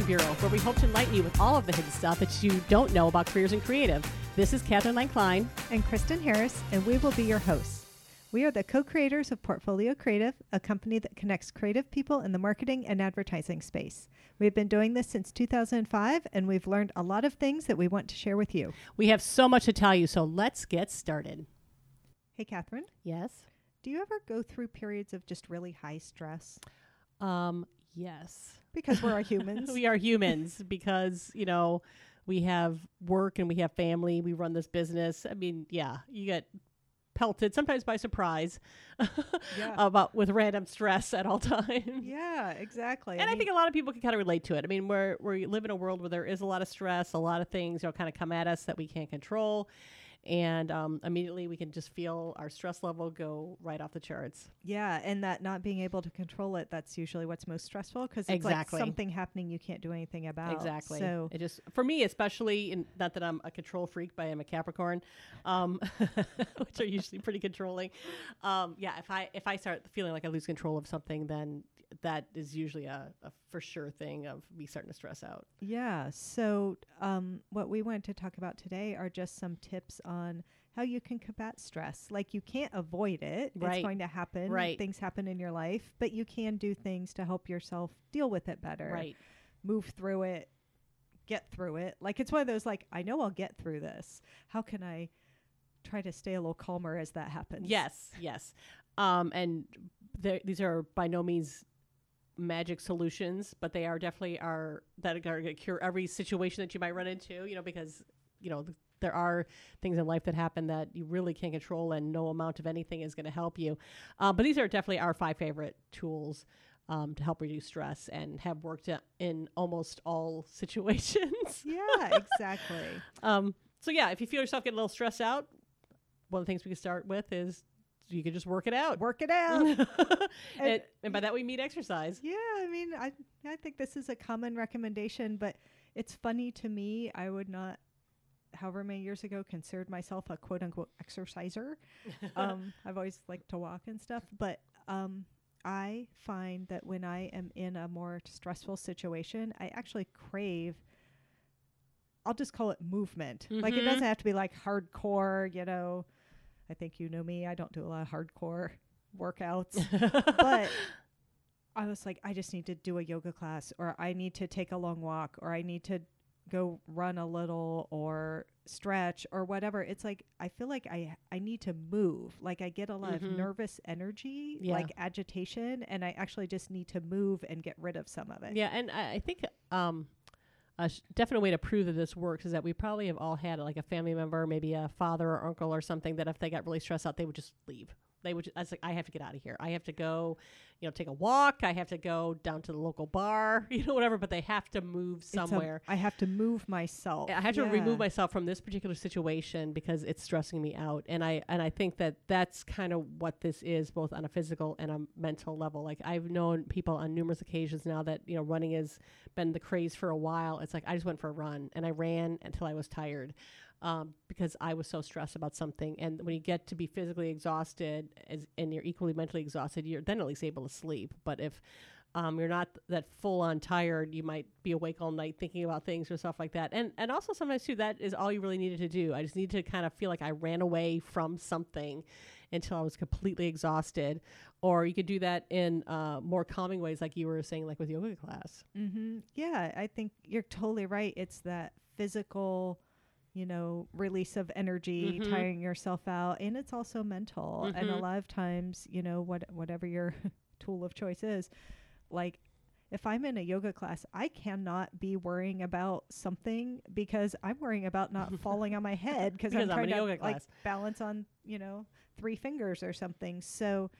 Hello, and welcome to Illumination Bureau, where we hope to enlighten you with all of the hidden stuff that you don't know about careers in creative. This is Catherine Lang Klein. and Kristen Harris, and we will be your hosts. We are the co creators of Portfolio Creative, a company that connects creative people in the marketing and advertising space. We've been doing this since 2005, and we've learned a lot of things that we want to share with you. We have so much to tell you, so let's get started. Hey, Catherine, Yes? do you ever go through periods of just really high stress? Um, yes. Because we're humans. we are humans because, you know, we have work and we have family, we run this business. I mean, yeah, you get pelted sometimes by surprise Yeah. about with random stress at all times. yeah, exactly. And I think a lot of people can kind of relate to it. I mean, we're we live in a world where there is a lot of stress, a lot of things, you know, kind of come at us that we can't control, and um, immediately we can just feel our stress level go right off the charts. Yeah, and that not being able to control it, that's usually what's most stressful because it's Exactly. like something happening you can't do anything about. Exactly. So, it just for me, especially, in, not that I'm a control freak, but I am a Capricorn, um, which are usually pretty controlling. Um, yeah, if I if I start feeling like I lose control of something, then that is usually a, a for sure thing of me starting to stress out. Yeah. So, um, what we want to talk about today are just some tips on how you can combat stress. Like, you can't avoid it, Right. it's going to happen. Right. Things happen in your life, but you can do things to help yourself deal with it better, Right. move through it, get through it. Like, it's one of those, like, I know I'll get through this. How can I try to stay a little calmer as that happens? Yes, yes. Um, and there- these are by no means magic solutions, but they are definitely are that are going to cure every situation that you might run into. You know, because you know there are things in life that happen that you really can't control, and no amount of anything is going to help you. Um, but these are definitely our five favorite tools. Um, to help reduce stress and have worked in almost all situations. Yeah, exactly. Um, so yeah, if you feel yourself getting a little stressed out, one of the things we can start with is you can just work it out. Work it out. and, and by that we mean exercise. Yeah, I mean, I I think this is a common recommendation, but it's funny to me. I would not, however many years ago, considered myself a quote unquote exerciser. um, I've always liked to walk and stuff, but um, I find that when I am in a more stressful situation, I actually crave. I'll just call it movement. Like it Mhm. doesn't have to be like hardcore, you know. I think you know me. I don't do a lot of hardcore workouts but I was like, I just need to do a yoga class, or I need to take a long walk, or I need to go run a little, or stretch, or whatever. It's like I feel like I I need to move. Like I get a lot Mhm. of nervous energy, Yeah. like agitation, and I actually just need to move and get rid of some of it. yeah, and I, I think um, a sh- definite way to prove that this works is that we probably have all had like a family member, maybe a father or uncle or something, that if they got really stressed out, they would just leave. They would. I was like, I have to get out of here. I have to go, you know, take a walk. I have to go down to the local bar, you know, whatever. But they have to move somewhere. I have to move myself. I have to Yeah. remove myself from this particular situation because it's stressing me out, and I and I think that that's kind of what this is, both on a physical and a mental level. Like I've known people on numerous occasions now that you know running has been the craze for a while. It's like I just went for a run and I ran until I was tired. Um, because I was so stressed about something, and when you get to be physically exhausted as, and you're equally mentally exhausted, you're then at least able to sleep. But if um, you're not that full on tired. You might be awake all night thinking about things or stuff like that. And and also sometimes too that is all you really needed to do. I just need to kind of feel like I ran away from something until I was completely exhausted. Or you could do that in uh, more calming ways, like you were saying, like with yoga class. Mm-hmm. Yeah, I think you're totally right. It's that physical, you know, release of energy, Mhm. tiring yourself out, and it's also mental. And a Mhm. lot of times, you know, what whatever your tool of choice is, like if I'm in a yoga class, I cannot be worrying about something because I'm worrying about not falling on my head because I'm I'm trying in to yoga like class. balance on, you know, three fingers or something. So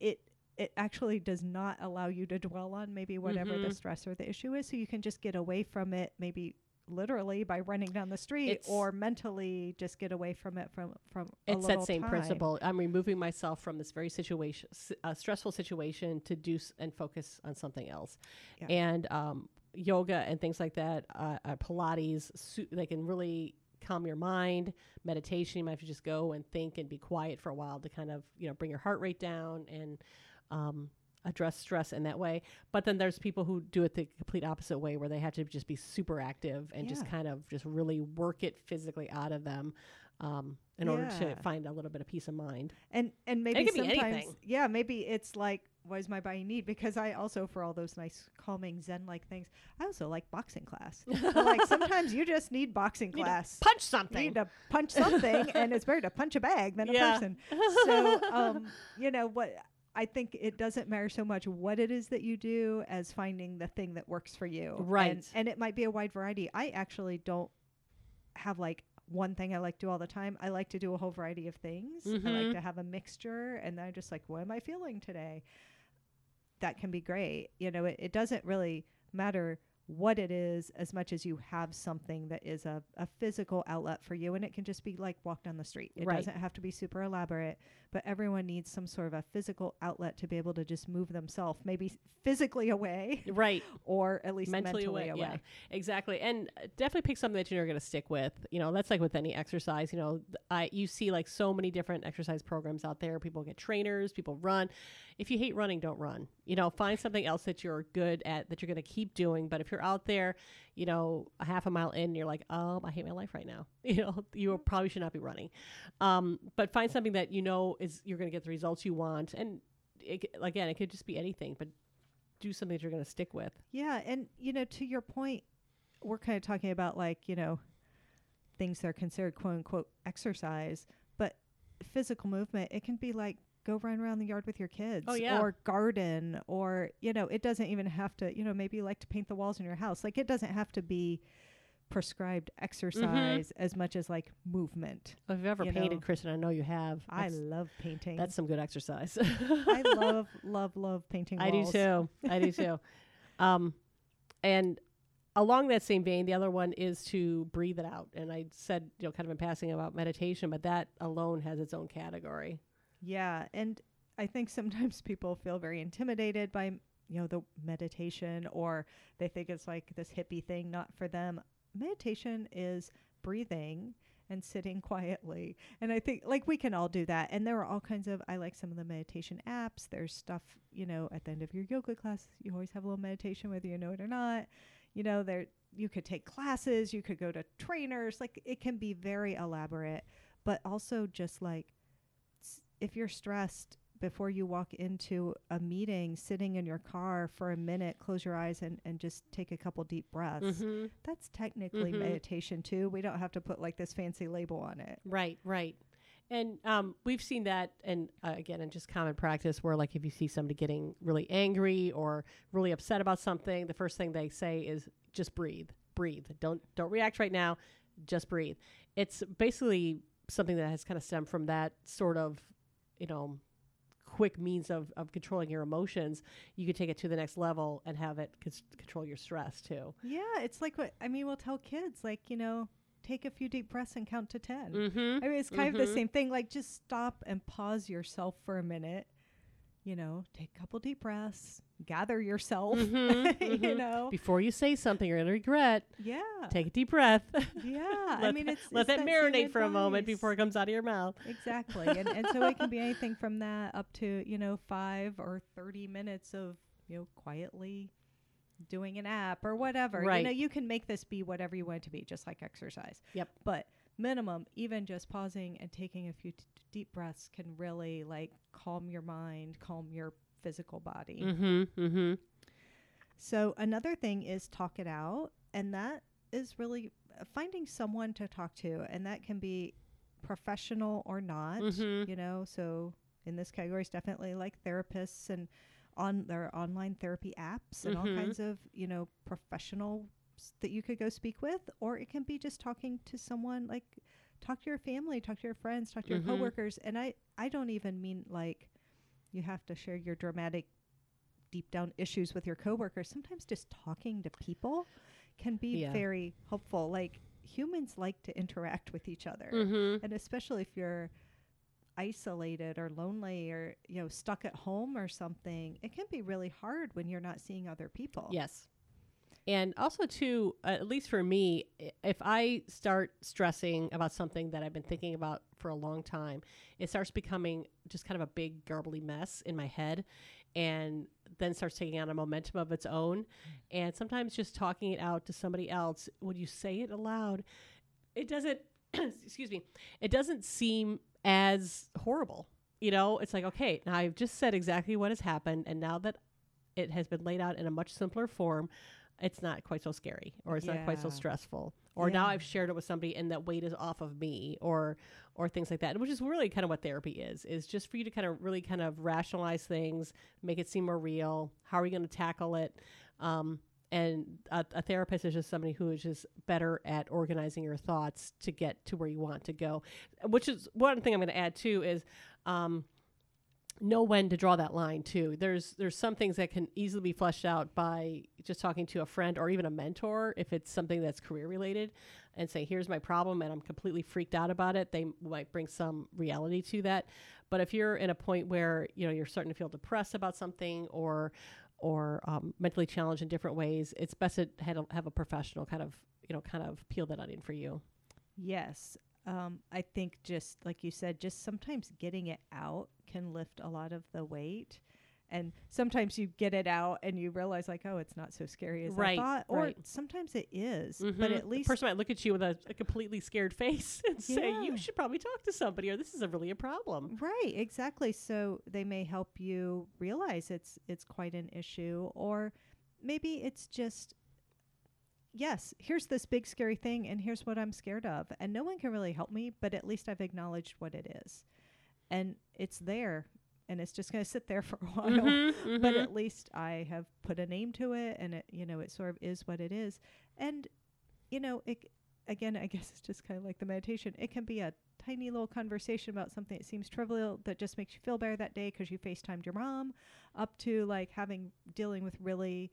it it actually does not allow you to dwell on maybe whatever the Mhm. stress or the issue is. So you can just get away from it, maybe literally by running down the street, It's- or mentally just get away from it from from. a It's that same time. principle. I'm removing myself from this very situation, uh, stressful situation, to do s- and focus on something else. Yeah. And um, yoga and things like that, uh, uh, Pilates, su- they can really calm your mind. Meditation, you might have to just go and think and be quiet for a while to kind of you know bring your heart rate down. And um, address stress in that way. But then there's people who do it the complete opposite way, where they have to just be super active and just kind of just really work it physically out of them um, in order to find a little bit of peace of mind. and and maybe sometimes yeah maybe it's like what is my body need because i also for all those nice calming zen like things i also like boxing class like sometimes you just need boxing Need to class Punch you something. need to punch something and it's better to punch a bag than a Yeah. person so um you know what I think it doesn't matter so much what it is that you do as finding the thing that works for you. Right. And, and it might be a wide variety. I actually don't have like one thing I like to do all the time. I like to do a whole variety of things. I Mhm. like to have a mixture and then I'm just like, what am I feeling today? That can be great. You know, it, it doesn't really matter what it is as much as you have something that is a, a physical outlet for you and it can just be like walk down the street it Right. doesn't have to be super elaborate but everyone needs some sort of a physical outlet to be able to just move themselves maybe physically away right. or at least mentally, mentally, away. away, Yeah, exactly. And uh, definitely pick something that you're going to stick with. You know, that's like with any exercise. You know, I you see like so many different exercise programs out there. People get trainers. People run. If you hate running, don't run. You know, find something else that you're good at that you're going to keep doing. But if you're out there, you know, a half a mile in, you're like, oh, I hate my life right now. You know, you probably should not be running. Um, but find something that you know is you're going to get the results you want. And it, again, it could just be anything, but do something that you're going to stick with. Yeah, and you know, to your point, we're kind of talking about like you know things that are considered quote unquote exercise, but physical movement. It can be like go run around the yard with your kids, Oh, yeah. or garden, or you know, it doesn't even have to. You know, maybe you like to paint the walls in your house. Like it doesn't have to be prescribed exercise as much as like movement. If you've ever you painted, know. Kristen, I know you have. I love painting. that's some good exercise. I love love love painting. I do too. I do too. Um, and along that same vein, the other one is to breathe it out. And I said, you know, kind of in passing about meditation, but that alone has its own category. Yeah, and I think sometimes people feel very intimidated by you know the meditation or they think it's like this hippie thing not for them. Meditation is breathing and sitting quietly. And I think like we can all do that. And there are all kinds of I like some of the meditation apps. There's stuff, you know, at the end of your yoga class, you always have a little meditation whether you know it or not. You know, there you could take classes, you could go to trainers. Like it can be very elaborate, but also just like if you're stressed before you walk into a meeting, sitting in your car for a minute, close your eyes and, and just take a couple deep breaths. Mm-hmm. That's technically Mhm. meditation too. We don't have to put like this fancy label on it. Right, right. And um, we've seen that, and uh, again, in just common practice, where like if you see somebody getting really angry or really upset about something, the first thing they say is just breathe, breathe. Don't don't react right now. Just breathe. It's basically something that has kind of stemmed from that sort of, you know, quick means of, of controlling your emotions. You could take it to the next level and have it cons- control your stress too. Yeah, it's like what I mean, we'll tell kids like, you know, take a few deep breaths and count to 10. Mm-hmm. I mean, it's kind of the Mhm. same thing. Like, just stop and pause yourself for a minute. You know, take a couple deep breaths, gather yourself. Mhm, you mhm. know, Before you say something you're going to regret, yeah, take a deep breath. yeah. I mean, it's let it's that marinate for a moment before it comes out of your mouth. exactly, and and so it can be anything from that up to you know five or thirty minutes of you know quietly doing an app or whatever. Right. You know, you can make this be whatever you want it to be, just like exercise. Yep. But minimum, even just pausing and taking a few t- deep breaths can really like calm your mind, calm your physical body. Mm-hmm. Mm-hmm. So another thing is talk it out, and that is really uh, finding someone to talk to, and that can be professional or not. Mhm. You know, so in this category is definitely like therapists and on their online therapy apps and all Mhm. kinds of you know professionals that you could go speak with, or it can be just talking to someone like talk to your family, talk to your friends, talk to your Mhm. coworkers, and I I don't even mean like you have to share your dramatic deep down issues with your coworkers. Sometimes just talking to people can be Yeah. very helpful. Like humans like to interact with each other. Mm-hmm. And especially if you're isolated or lonely or you know stuck at home or something, it can be really hard when you're not seeing other people. Yes. And also, too, uh, at least for me, if I start stressing about something that I've been thinking about for a long time, it starts becoming just kind of a big, garbly mess in my head. and then starts taking on a momentum of its own. And sometimes just talking it out to somebody else, when you say it aloud, it doesn't, excuse me, it doesn't seem as horrible. You know, it's like, okay, now I've just said exactly what has happened. And now that it has been laid out in a much simpler form, it's not quite so scary or it's not quite so stressful. Or now I've shared it with somebody and that weight is off of me or or things like that. Which is really kind of what therapy is, is just for you to kind of really kind of rationalize things, make it seem more real. How are you going to tackle it? Um, and a, a therapist is just somebody who is just better at organizing your thoughts to get to where you want to go. Which is one thing I'm going to add too is um, know when to draw that line too. There's there's some things that can easily be fleshed out by just talking to a friend or even a mentor if it's something that's career related and say here's my problem and I'm completely freaked out about it. They might bring some reality to that. But if you're in a point where you know you're starting to feel depressed about something or or um, mentally challenged in different ways, it's best to have a, have a professional kind of you know kind of peel that onion for you. Yes. Um, I think just like you said, just sometimes getting it out can lift a lot of the weight. And sometimes you get it out and you realize, like, oh, it's not so scary as Right, I thought. Or right. sometimes it is, but Mhm. at least the person might look at you with a, a completely scared face and say, "You should probably talk to somebody, or this is a really a problem." Right, exactly. So they may help you realize it's it's quite an issue or maybe it's just yes, here's this big scary thing and here's what I'm scared of and no one can really help me, but at least I've acknowledged what it is. And it's there and it's just going to sit there for a while. Mhm, But mhm. at least I have put a name to it and it you know, it sort of is what it is. And you know, it again, I guess it's just kind of like the meditation. It can be a tiny little conversation about something that seems trivial that just makes you feel better that day because you FaceTimed your mom, up to like having dealing with really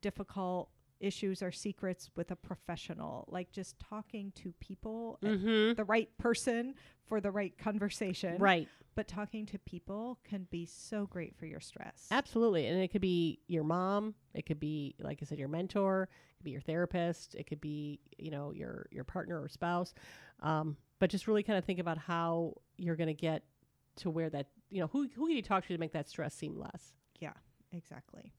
difficult issues or secrets with a professional, like just talking to people, uh, Mhm. the right person for the right conversation. right, But talking to people can be so great for your stress. absolutely, and it could be your mom, it could be like I said, your mentor, it could be your therapist, it could be you know your your partner or spouse, um, but just really kind of think about how you're going to get to where that you know who who can you talk to to make that stress seem less. Yeah, exactly.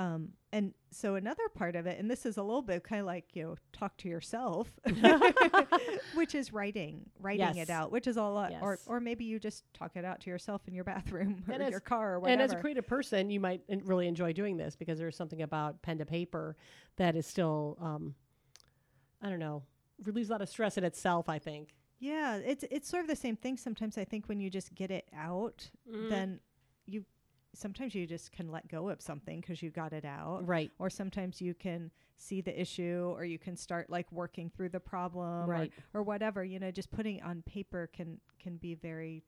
Um, and so another part of it, and this is a little bit kind of like you know, talk to yourself, which is writing, writing Yes. it out, which is a lot, or Yes. or maybe you just talk it out to yourself in your bathroom or And as- your car or whatever. And as a creative person, you might really enjoy doing this because there's something about pen to paper that is still, um, I don't know, relieves a lot of stress in itself. I think. yeah, it's it's sort of the same thing. Sometimes I think when you just get it out, Mm-hmm. then you sometimes you just can let go of something because you got it out. Right. or sometimes you can see the issue or you can start like working through the problem Right. or, or whatever you know just putting it on paper can can be very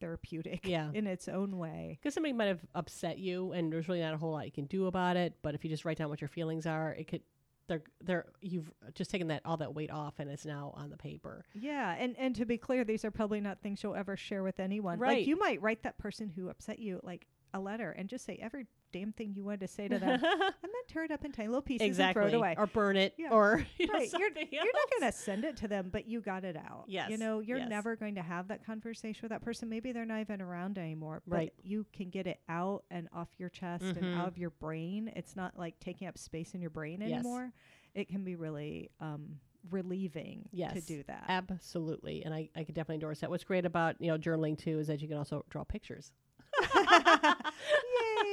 therapeutic Yeah. in its own way Because somebody might have upset you, and there's really not a whole lot you can do about it. But if you just write down what your feelings are, it could. They're, they're, you've just taken that all that weight off, and it's now on the paper. yeah and and to be clear these are probably not things you'll ever share with anyone Right. like you might write that person who upset you like a letter and just say every damn thing you wanted to say to them and then tear it up in tiny little pieces exactly. and throw it away Or burn it, Yeah. or you know, right you're, you're not going to send it to them but you got it out Yes, you know you're yes. never going to have that conversation with that person maybe they're not even around anymore but Right. you can get it out and off your chest and Mhm. out of your brain it's not like taking up space in your brain Yes. anymore it can be really um relieving to do that Absolutely, and I, I could definitely endorse that. What's great about you know journaling too is that you can also draw pictures.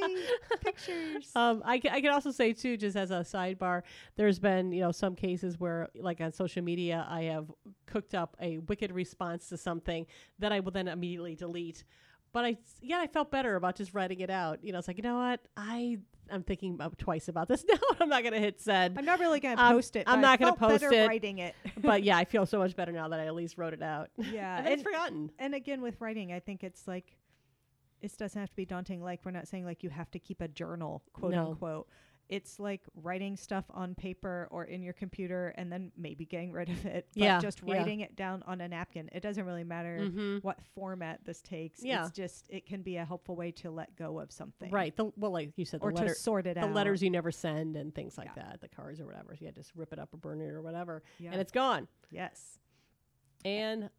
yay pictures Um, I, ca- I can also say too, just as a sidebar, there's been you know some cases where, like on social media, I have cooked up a wicked response to something that I will then immediately delete. But I, yeah, I felt better about just writing it out. You know, it's like you know what, I I'm thinking about twice about this now. I'm not gonna hit send. i'm not really going to I'm- post it I'm not gonna post it. writing it but yeah, I feel so much better now that I at least wrote it out. yeah and then it's forgotten. and again with writing i think it's like it doesn't have to be daunting like we're not saying like you have to keep a journal quote No. unquote it's like writing stuff on paper or in your computer and then maybe getting rid of it but Yeah, just yeah. writing it down on a napkin it doesn't really matter Mm-hmm. what format this takes Yeah. it's just it can be a helpful way to let go of something Right. The, well, like you said, the or letter, to sort it the out letters you never send and things like Yeah. that, the cards or whatever. So you just rip it up or burn it or whatever, yeah. and it's gone. yes And th-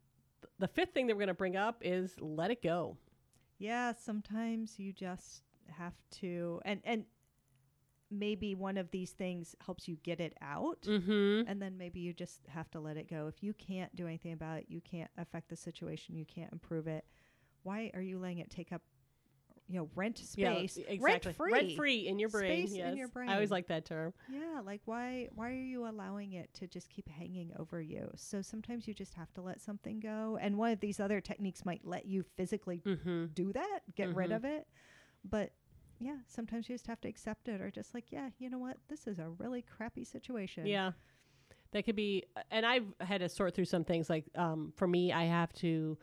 the fifth thing that we're going to bring up is let it go. Yeah sometimes you just have to and and maybe one of these things helps you get it out Mm-hmm. and then maybe you just have to let it go. If you can't do anything about it, you can't affect the situation, you can't improve it. Why are you letting it take up you know, rent space, exactly. rent free. Rent free in your brain. Space in yes. your I always like that term. Yeah, like why why are you allowing it to just keep hanging over you? So sometimes you just have to let something go. And one of these other techniques might let you physically Mm-hmm. do that, get rid Mhm. of it. But yeah, sometimes you just have to accept it or just like, yeah, you know what? This is a really crappy situation. Yeah. That could be, and I've had to sort through some things. Like um, for me, I have to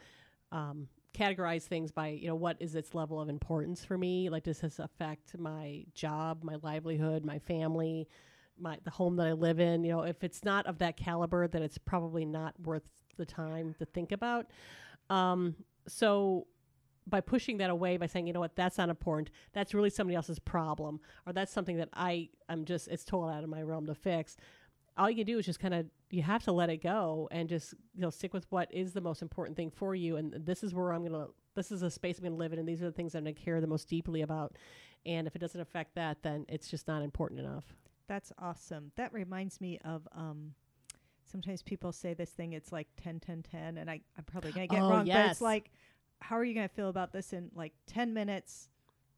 um, categorize things by, you know, what is its level of importance for me? Like, does this affect my job, my livelihood, my family, my the home that I live in? You know, if it's not of that caliber, then it's probably not worth the time to think about. Um, so by pushing that away by saying you know what that's not important that's really somebody else's problem or that's something that i i'm just it's totally out of my realm to fix all you can do is just kind of you have to let it go and just you know stick with what is the most important thing for you and this is where i'm gonna this is a space i'm gonna live in and these are the things i'm gonna care the most deeply about and if it doesn't affect that then it's just not important enough That's awesome. That reminds me of um sometimes people say this thing it's like 10 10 10 and I I'm probably to get Oh, wrong but it's like how are you going to feel about this in like 10 minutes,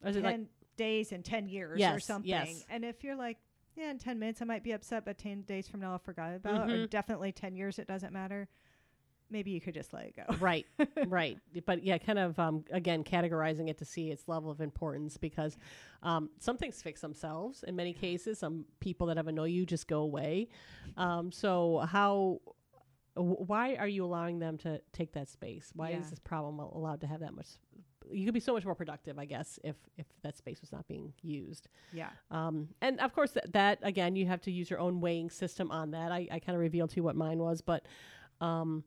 or 10 like days and 10 years or something. yes. And if you're like yeah, in 10 minutes I might be upset but 10 days from now I forgot about it or definitely 10 years it doesn't matter. Maybe you could just let it go. right right but yeah kind of um, again categorizing it to see its level of importance because um, some things fix themselves in many cases some people that have annoy you just go away um, so how w- why are you allowing them to take that space why Yeah. is this problem allowed to have that much you could be so much more productive i guess if if that space was not being used Yeah. um, and of course, that, that again, you have to use your own weighing system on that. I, I kind of revealed to you what mine was, but um,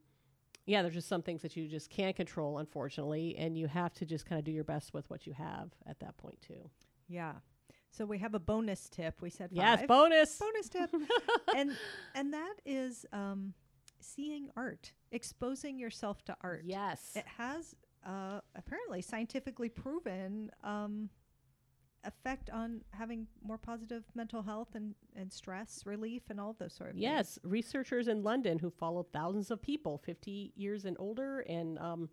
yeah, there's just some things that you just can't control, unfortunately, and you have to just kind of do your best with what you have at that point too. Yeah. So we have a bonus tip. We said Yes, bonus. bonus tip and and that is um seeing art exposing yourself to art Yes. it has uh apparently scientifically proven um effect on having more positive mental health and and stress relief and all those sort of things Yes, researchers in London who followed thousands of people, 50 years and older, and um,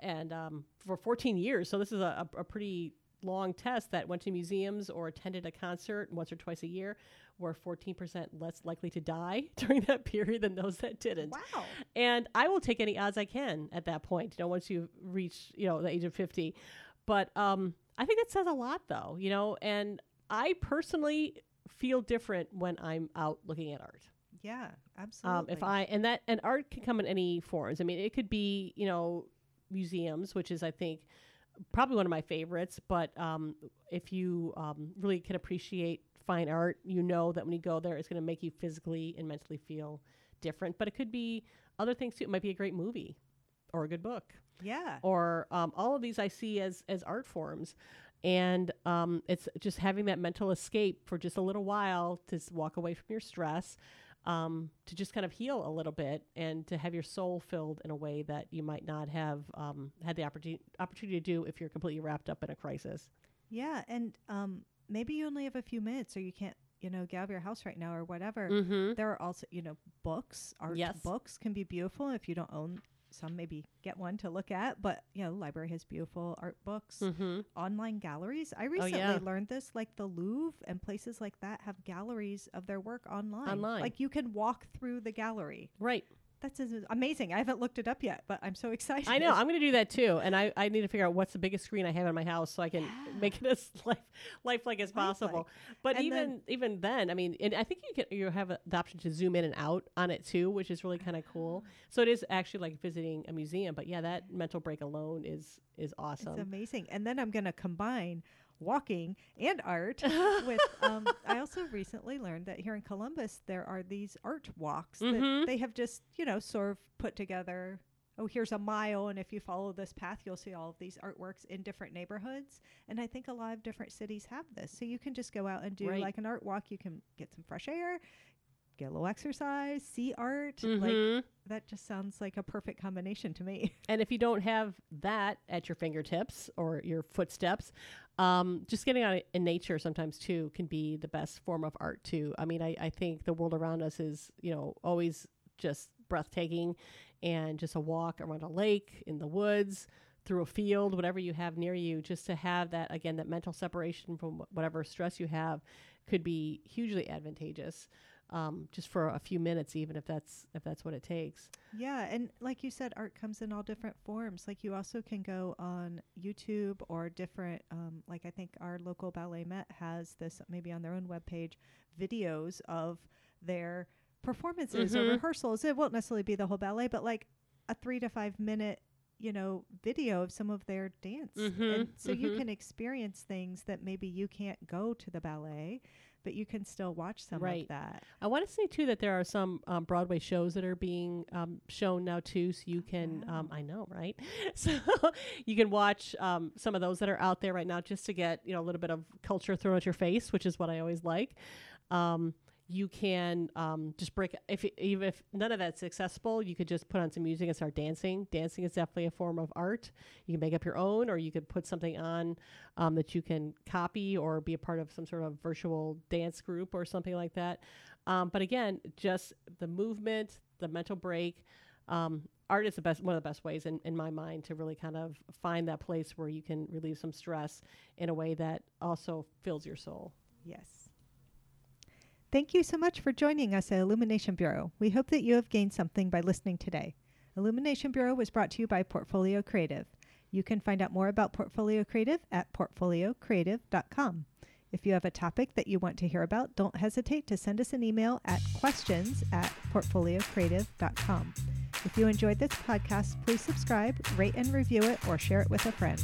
and um, for 14 years. So this is a, a pretty long test that went to museums or attended a concert once or twice a year, were 14% less likely to die during that period than those that didn't. wow And I will take any odds I can at that point, you know, once you reach, you know, the age of 50. But um, I think that says a lot, though, you know, and I personally feel different when I'm out looking at art. yeah absolutely Um, if I and that and art can come in any forms. I mean, it could be you know museums, which is I think probably one of my favorites. But um, if you um, really can appreciate fine art, you know that when you go there, it's going to make you physically and mentally feel different. But it could be other things too. It might be a great movie or a good book yeah or um, all of these I see as as art forms, and um, it's just having that mental escape for just a little while to walk away from your stress, um, to just kind of heal a little bit, and to have your soul filled in a way that you might not have um, had the opportunity opportunity to do if you're completely wrapped up in a crisis. yeah and um maybe you only have a few minutes or you can't you know get out of your house right now or whatever Mm-hmm. There are also, you know, books. Art Yes. books can be beautiful if you don't own some. Maybe get one to look at. But you know, the library has beautiful art books. Mm-hmm. Online galleries. I recently yeah. learned this. Like the Louvre and places like that have galleries of their work online. Online. Like you can walk through the gallery. Right. That's amazing. I haven't looked it up yet, but I'm so excited. I know. I'm going to do that too, and I, I need to figure out what's the biggest screen I have in my house so I can make it as life lifelike as possible. Lifelike. But And even then- even then, I mean, and I think you can you have a, the option to zoom in and out on it too, which is really kind of ah. cool. So it is actually like visiting a museum. But yeah, that mental break alone is is awesome. It's amazing. And then I'm going to combine walking and art with um, I also recently learned that here in Columbus there are these art walks Mhm. that they have just, you know, sort of put together. Oh, here's a mile and if you follow this path you'll see all of these artworks in different neighborhoods. And I think a lot of different cities have this. So you can just go out and do Right. like an art walk, you can get some fresh air, get a little exercise, see art. Like Mhm. that just sounds like a perfect combination to me. And if you don't have that at your fingertips or your footsteps, um, just getting out in nature sometimes too can be the best form of art too. I mean, I, I think the world around us is, you know, always just breathtaking and just a walk around a lake, in the woods, through a field, whatever you have near you, just to have that, again, that mental separation from whatever stress you have could be hugely advantageous. Um, just for a few minutes, even if that's if that's what it takes. Yeah, and like you said, art comes in all different forms. Like you also can go on YouTube or different, um, like I think our local BalletMet has this maybe on their own webpage, videos of their performances or Mhm. rehearsals. It won't necessarily be the whole ballet, but like a three to five minute, you know, video of some of their dance. Mhm, And so you mhm. can experience things that maybe you can't go to the ballet, but you can still watch some Right. of that. I want to say too that there are some um, Broadway shows that are being um, shown now too, so you can. Um, I know, right? So you can watch um, some of those that are out there right now, just to get you know a little bit of culture thrown at your face, which is what I always like. Um, you can um, just break if even if none of that's accessible, you could just put on some music and start dancing. Dancing is definitely a form of art. You can make up your own, or you could put something on um, that you can copy or be a part of some sort of virtual dance group or something like that. Um, but again, just the movement, the mental break. Um, art is the best, one of the best ways in, in my mind to really kind of find that place where you can relieve some stress in a way that also fills your soul. Yes. Thank you so much for joining us at Illumination Bureau. We hope that you have gained something by listening today. Illumination Bureau was brought to you by Portfolio Creative. You can find out more about Portfolio Creative at portfoliocreative.com. If you have a topic that you want to hear about, don't hesitate to send us an email at questions at portfoliocreative.com. If you enjoyed this podcast, please subscribe, rate and review it, or share it with a friend.